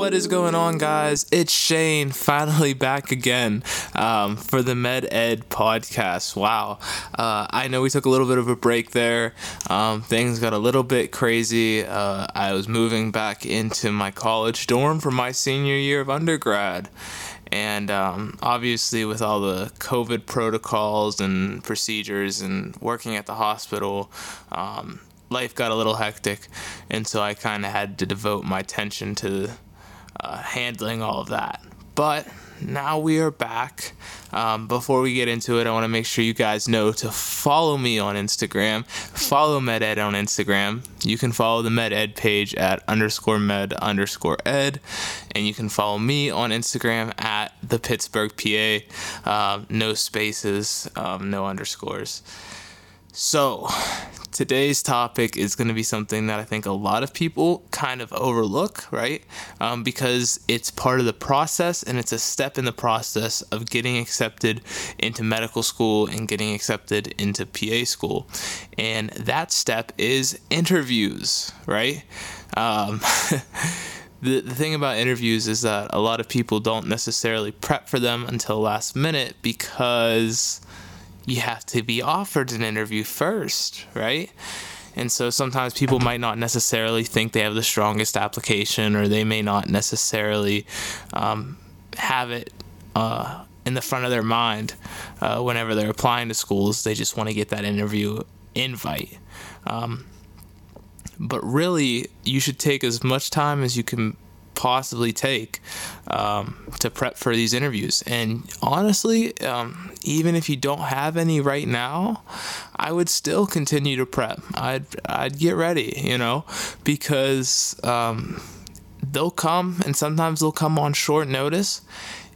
What is going on, guys? It's Shane, finally back again um, for the Med Ed podcast. Wow. Uh, I know we took a little bit of a break there. Um, things got a little bit crazy. Uh, I was moving back into my college dorm for my senior year of undergrad. And um, obviously, with all the COVID protocols and procedures and working at the hospital, um, life got a little hectic. And so I kind of had to devote my attention to uh, handling all of that. But now we are back. Um, before we get into it, I want to make sure you guys know to follow me on Instagram. Follow MedEd on Instagram. You can follow the MedEd page at underscore med underscore ed. And you can follow me on Instagram at the Pittsburgh PA. Um, no spaces, um, no underscores. So, today's topic is going to be something that I think a lot of people kind of overlook, right? Um, because it's part of the process and it's a step in the process of getting accepted into medical school and getting accepted into PA school. And that step is interviews, right? Um, the, the thing about interviews is that a lot of people don't necessarily prep for them until last minute because you have to be offered an interview first, right? And so sometimes people might not necessarily think they have the strongest application, or they may not necessarily um, have it uh, in the front of their mind uh, whenever they're applying to schools. They just want to get that interview invite. Um, but really, you should take as much time as you can possibly take um, to prep for these interviews. And honestly, um, even if you don't have any right now, I would still continue to prep. I'd I'd get ready, you know, because um, they'll come, and sometimes they'll come on short notice.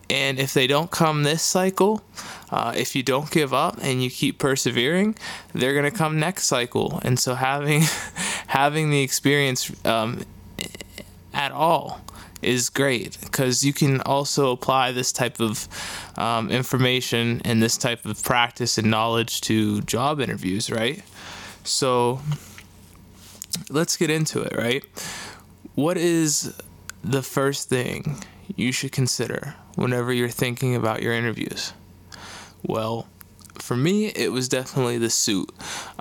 And if they don't come this cycle, uh, if you don't give up and you keep persevering, they're gonna come next cycle. And so having having the experience um, at all is great because you can also apply this type of um, information and this type of practice and knowledge to job interviews, right? So let's get into it, right? What is the first thing you should consider whenever you're thinking about your interviews? Well, for me, it was definitely the suit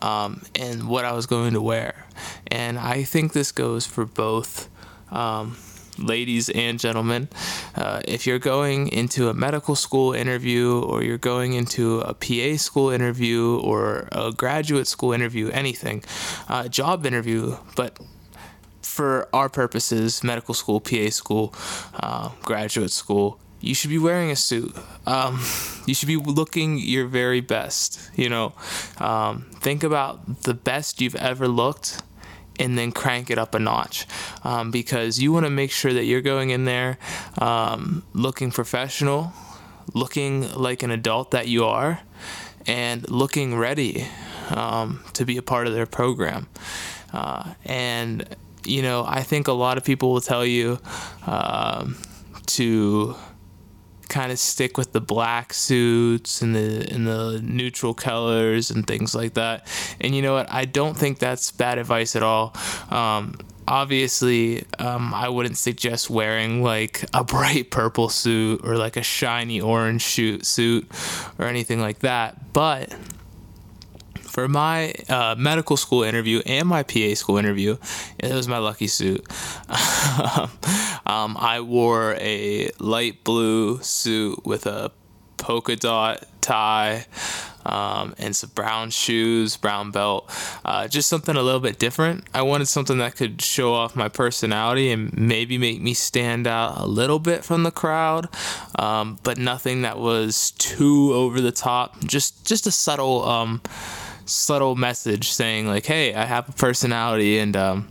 um, and what I was going to wear. And I think this goes for both um, ladies and gentlemen, uh, if you're going into a medical school interview or you're going into a PA school interview or a graduate school interview, anything, uh, job interview, but for our purposes, medical school, PA school, uh, graduate school, you should be wearing a suit. Um, you should be looking your very best. You know, um, think about the best you've ever looked and then crank it up a notch um, because you want to make sure that you're going in there um, looking professional, looking like an adult that you are, and looking ready um, to be a part of their program. Uh, and, you know, I think a lot of people will tell you um, to kind of stick with the black suits and the and the neutral colors and things like that. And you know what? I don't think that's bad advice at all. Um, obviously, um, I wouldn't suggest wearing like a bright purple suit or like a shiny orange suit or anything like that. But for my uh, medical school interview and my PA school interview, it was my lucky suit. um, I wore a light blue suit with a polka dot tie um, and some brown shoes, brown belt, uh, just something a little bit different. I wanted something that could show off my personality and maybe make me stand out a little bit from the crowd, um, but nothing that was too over the top. Just just a subtle. Um, subtle message saying like, "Hey, I have a personality and um,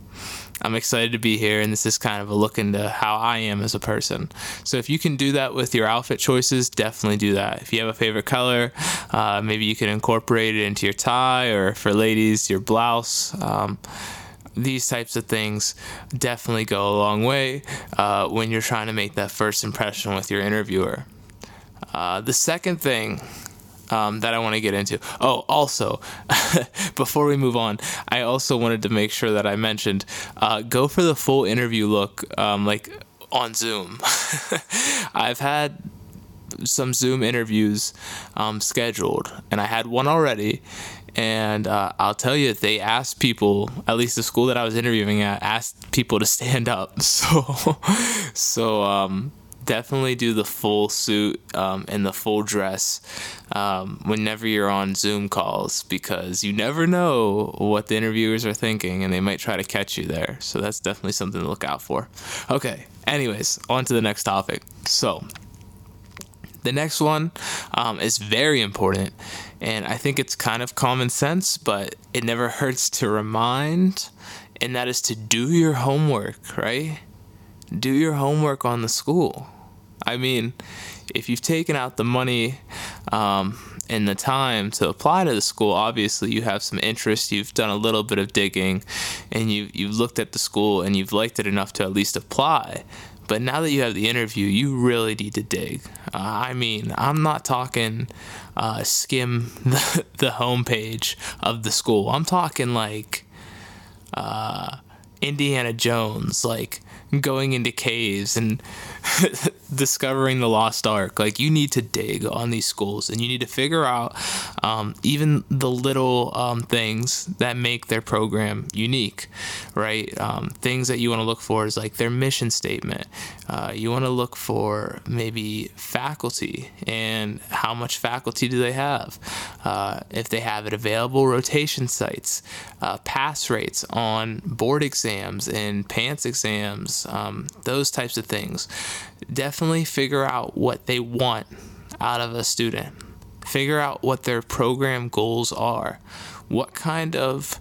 I'm excited to be here." And this is kind of a look into how I am as a person. So if you can do that with your outfit choices, definitely do that. If you have a favorite color, uh, maybe you can incorporate it into your tie, or for ladies, your blouse. Um, these types of things definitely go a long way uh, when you're trying to make that first impression with your interviewer. Uh, the second thing um, that I want to get into. Oh, also, before we move on, I also wanted to make sure that I mentioned uh, go for the full interview look. Um, like on Zoom. I've had some Zoom interviews um, scheduled, and I had one already. And uh, I'll tell you, they asked people, at least the school that I was interviewing at, asked people to stand up. So, so um, definitely do the full suit um, and the full dress um, whenever you're on Zoom calls because you never know what the interviewers are thinking and they might try to catch you there. So that's definitely something to look out for. Okay, anyways, on to the next topic. So, the next one um, is very important, and I think it's kind of common sense, but it never hurts to remind, and that is to do your homework, right? Do your homework on the school. I mean, if you've taken out the money um, and the time to apply to the school, obviously you have some interest. You've done a little bit of digging, and you you've looked at the school and you've liked it enough to at least apply. But now that you have the interview, you really need to dig. Uh, I mean, I'm not talking uh, skim the, the homepage of the school. I'm talking like uh, Indiana Jones, like going into caves and discovering the lost ark. Like you need to dig on these schools and you need to figure out um, even the little um, things that make their program unique right? Um, things that you want to look for is like their mission statement. Uh, you want to look for maybe faculty and how much faculty do they have. Uh, if they have it available rotation sites uh, pass rates on board exams and PANCE exams um, those types of things definitely figure out what they want out of a student. Figure out what their program goals are. What kind of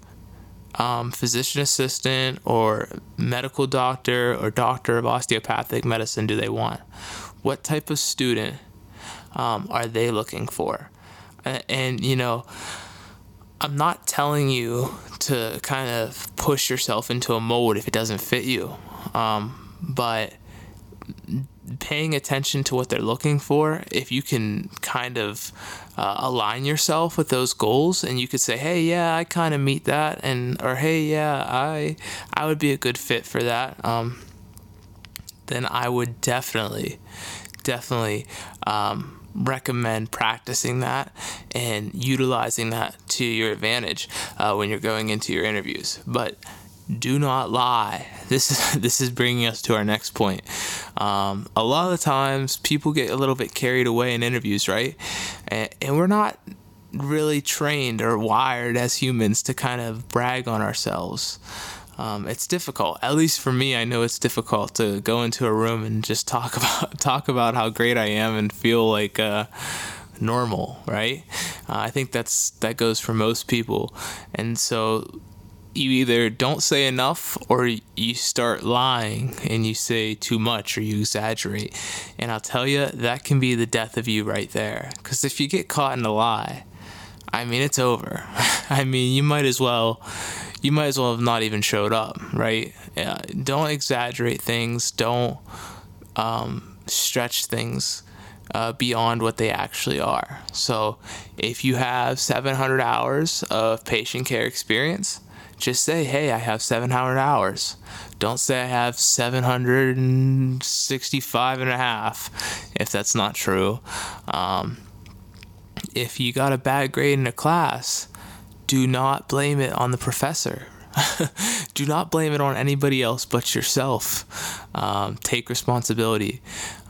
um, physician assistant or medical doctor or doctor of osteopathic medicine do they want? What type of student um, are they looking for? And, and, you know, I'm not telling you to kind of push yourself into a mold if it doesn't fit you. Um, but paying attention to what they're looking for, if you can kind of uh, align yourself with those goals and you could say, "Hey, yeah, I kind of meet that," and or "Hey, yeah, I I would be a good fit for that," um, then I would definitely, definitely. Um, recommend practicing that and utilizing that to your advantage uh, when you're going into your interviews. But do not lie. This is this is bringing us to our next point. Um, a lot of times, people get a little bit carried away in interviews, right? And, and we're not really trained or wired as humans to kind of brag on ourselves. Um, it's difficult. At least for me, I know it's difficult to go into a room and just talk about talk about how great I am and feel like. Uh, normal right uh, i think that's that goes for most people and so you either don't say enough or you start lying and you say too much or you exaggerate. And I'll tell you, that can be the death of you right there. Because if you get caught in a lie, I mean, it's over. I mean, you might as well. You might as well have not even showed up, right? Yeah, don't exaggerate things. Don't um, stretch things uh, beyond what they actually are. So, if you have 700 hours of patient care experience, just say, hey, I have 700 hours. Don't say I have 765 and a half if that's not true. Um, if you got a bad grade in a class, do not blame it on the professor. do not blame it on anybody else but yourself. Um, take responsibility.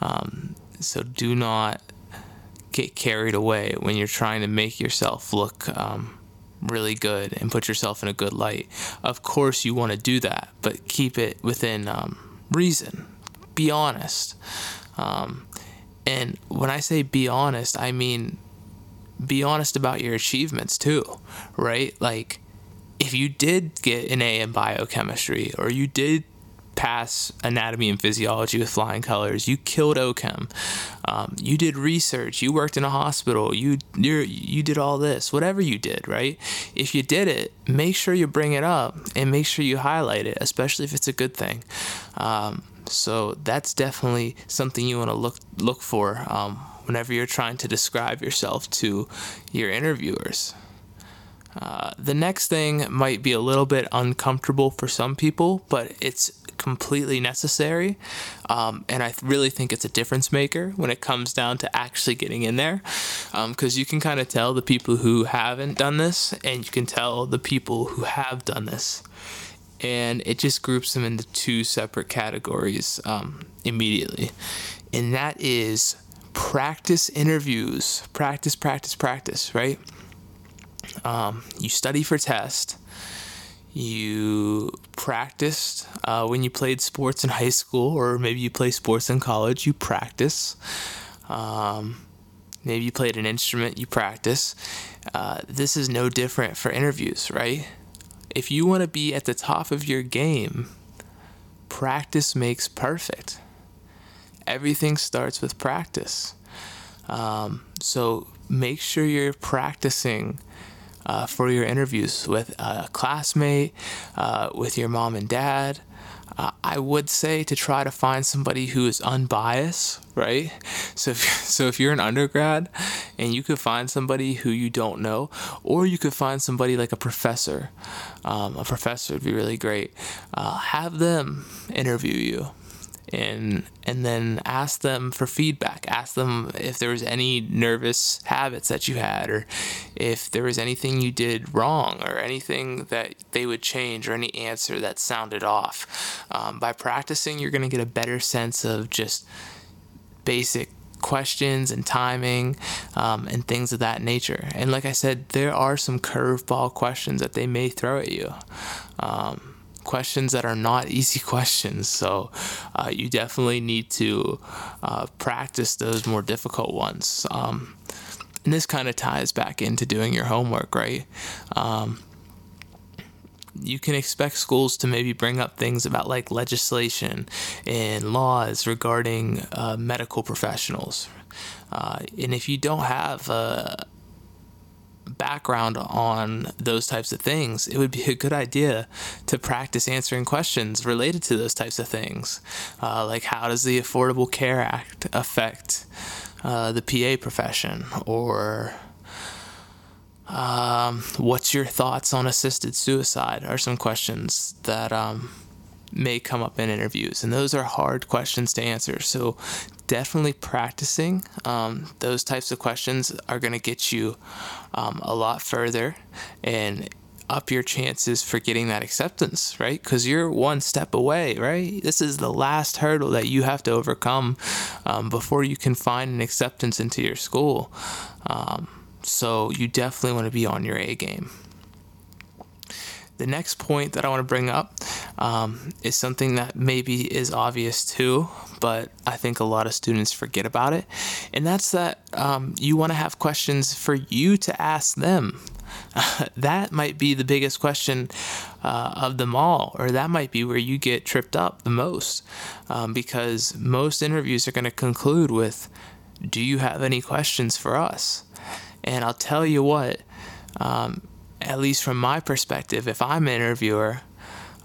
Um, so do not get carried away when you're trying to make yourself look um, really good and put yourself in a good light. Of course, you want to do that, but keep it within um, reason. Be honest. Um, and when I say be honest, I mean be honest about your achievements too, right? Like, if you did get an A in biochemistry or you did pass anatomy and physiology with flying colors. You killed OCHEM. Um, you did research. You worked in a hospital. You you you did all this. Whatever you did, right? If you did it, make sure you bring it up and make sure you highlight it, especially if it's a good thing. Um, so that's definitely something you want to look look for um, whenever you're trying to describe yourself to your interviewers. Uh, the next thing might be a little bit uncomfortable for some people, but it's completely necessary. Um, and I really think it's a difference maker when it comes down to actually getting in there. Because um, you can kind of tell the people who haven't done this, and you can tell the people who have done this. And it just groups them into two separate categories um, immediately. And that is practice interviews. Practice, practice, practice, right? Um, you study for test you practiced uh, when you played sports in high school, or maybe you play sports in college, you practice. Um, maybe you played an instrument, you practice. Uh, this is no different for interviews, right? If you want to be at the top of your game, practice makes perfect. Everything starts with practice. Um, so make sure you're practicing uh, for your interviews with a classmate, uh, with your mom and dad. Uh, I would say to try to find somebody who is unbiased, right? So, if, so if you're an undergrad and you could find somebody who you don't know, or you could find somebody like a professor, um, a professor would be really great. Uh, have them interview you and and then ask them for feedback ask them if there was any nervous habits that you had or if there was anything you did wrong or anything that they would change or any answer that sounded off um, by practicing you're going to get a better sense of just basic questions and timing um, and things of that nature. And like I said, there are some curveball questions that they may throw at you. Um, questions that are not easy questions. So uh, you definitely need to uh, practice those more difficult ones. Um, and this kind of ties back into doing your homework, right? Um, you can expect schools to maybe bring up things about like legislation and laws regarding uh, medical professionals. Uh, and if you don't have a, background on those types of things, it would be a good idea to practice answering questions related to those types of things. Uh, like, how does the Affordable Care Act affect uh, the PA profession? Or um, what's your thoughts on assisted suicide? Are some questions that um, may come up in interviews. And those are hard questions to answer. So definitely practicing um, those types of questions are going to get you um, a lot further and up your chances for getting that acceptance, right? Because you're one step away, right? This is the last hurdle that you have to overcome um, before you can find an acceptance into your school. Um, so you definitely want to be on your A game. The next point that I want to bring up um, is something that maybe is obvious too, but I think a lot of students forget about it. And that's that um, you want to have questions for you to ask them. that might be the biggest question uh, of them all, or that might be where you get tripped up the most um, because most interviews are going to conclude with, Do you have any questions for us? And I'll tell you what, um, at least from my perspective, if I'm an interviewer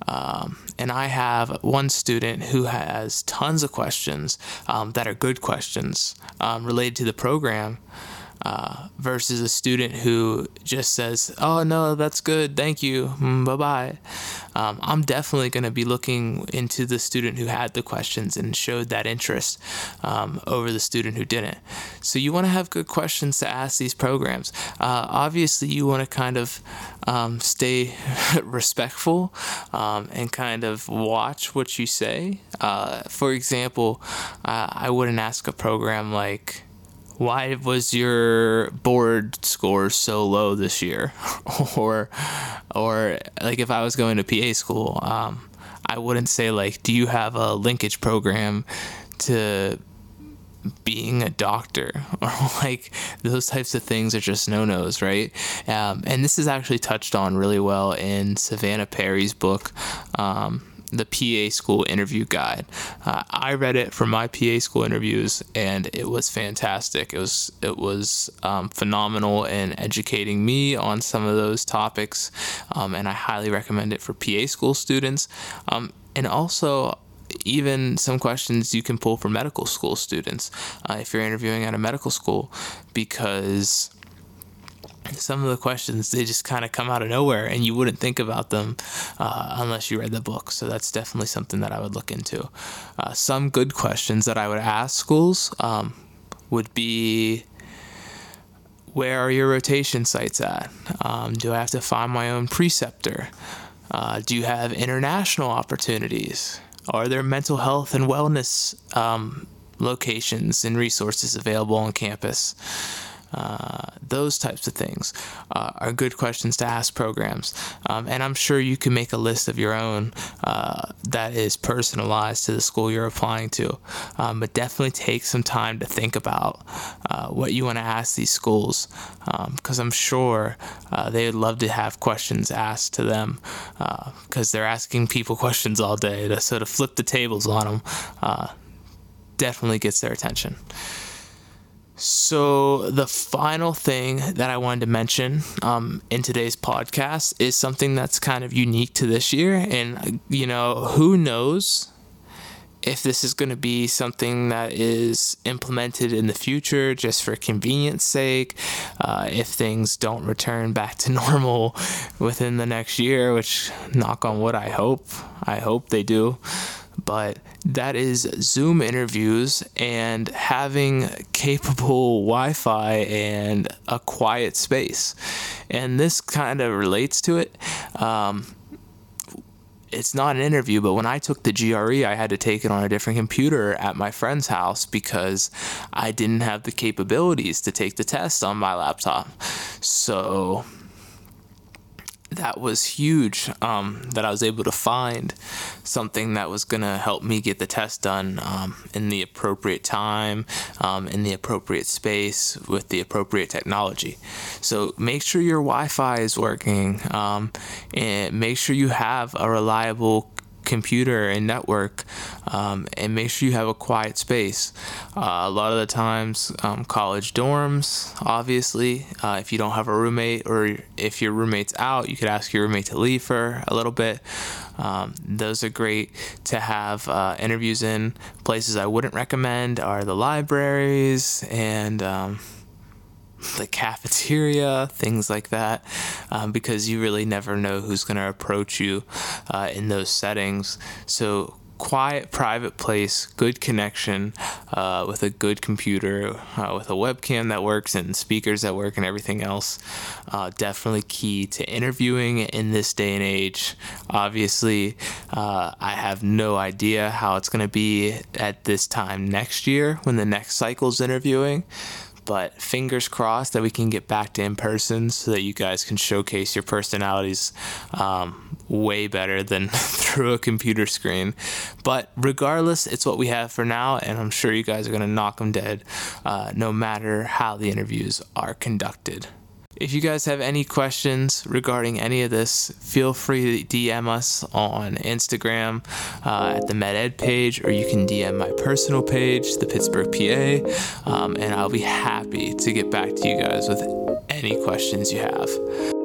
um, and I have one student who has tons of questions um, that are good questions um, related to the program, uh, versus a student who just says, "Oh no, that's good, thank you, mm, bye bye." Um, I'm definitely going to be looking into the student who had the questions and showed that interest um, over the student who didn't. So you want to have good questions to ask these programs. Uh, obviously, you want to kind of um, stay respectful um, and kind of watch what you say. Uh, for example, uh, I wouldn't ask a program like why was your board score so low this year? Or or like if i was going to pa school um, i wouldn't say like do you have a linkage program to being a doctor? Or like those types of things are just no-nos right? Um, and this is actually touched on really well in Savanna Perry's book um, the PA school interview guide. Uh, I read it for my PA school interviews, and it was fantastic. It was it was um, phenomenal in educating me on some of those topics, um, and I highly recommend it for PA school students. Um, and also, even some questions you can pull for medical school students uh, if you're interviewing at a medical school, because some of the questions they just kind of come out of nowhere and you wouldn't think about them uh, unless you read the book. So that's definitely something that i would look into. Uh, some good questions that i would ask schools um, would be where are your rotation sites at? Um, do i have to find my own preceptor? Uh, do you have international opportunities? Are there mental health and wellness um, locations and resources available on campus uh, those types of things uh, are good questions to ask programs. Um, and I'm sure you can make a list of your own uh, that is personalized to the school you're applying to. Um, but definitely take some time to think about uh, what you want to ask these schools because um, I'm sure uh, they would love to have questions asked to them because they're asking people questions all day. To, so to flip the tables on them definitely gets their attention. So, the final thing that I wanted to mention um, in today's podcast is something that's kind of unique to this year. And, you know, who knows if this is going to be something that is implemented in the future just for convenience sake, uh, if things don't return back to normal within the next year, which, knock on wood, I hope. I hope they do but that is Zoom interviews and having capable Wi Fi and a quiet space. And this kind of relates to it. Um, it's not an interview, but when I took the GRE, I had to take it on a different computer at my friend's house because I didn't have the capabilities to take the test on my laptop. So that was huge um, that I was able to find something that was going to help me get the test done um, in the appropriate time, um, in the appropriate space, with the appropriate technology. So make sure your Wi Fi is working um, and make sure you have a reliable computer and network um, and make sure you have a quiet space. Uh, a lot of the times, um, college dorms, obviously, uh, if you don't have a roommate or if your roommate's out, you could ask your roommate to leave for a little bit. Um, those are great to have uh, interviews in. Places I wouldn't recommend are the libraries and um, the cafeteria, things like that, um, because you really never know who's going to approach you uh, in those settings. So, quiet, private place, good connection uh, with a good computer, uh, with a webcam that works and speakers that work and everything else. Uh, definitely key to interviewing in this day and age. Obviously, uh, I have no idea how it's going to be at this time next year when the next cycle's interviewing but fingers crossed that we can get back to in person so that you guys can showcase your personalities um, way better than through a computer screen. But regardless, it's what we have for now, and I'm sure you guys are going to knock them dead uh, no matter how the interviews are conducted. If you guys have any questions regarding any of this, feel free to DM us on Instagram uh, at the MedEd page, or you can DM my personal page, the Pittsburgh PA, um, and I'll be happy to get back to you guys with any questions you have.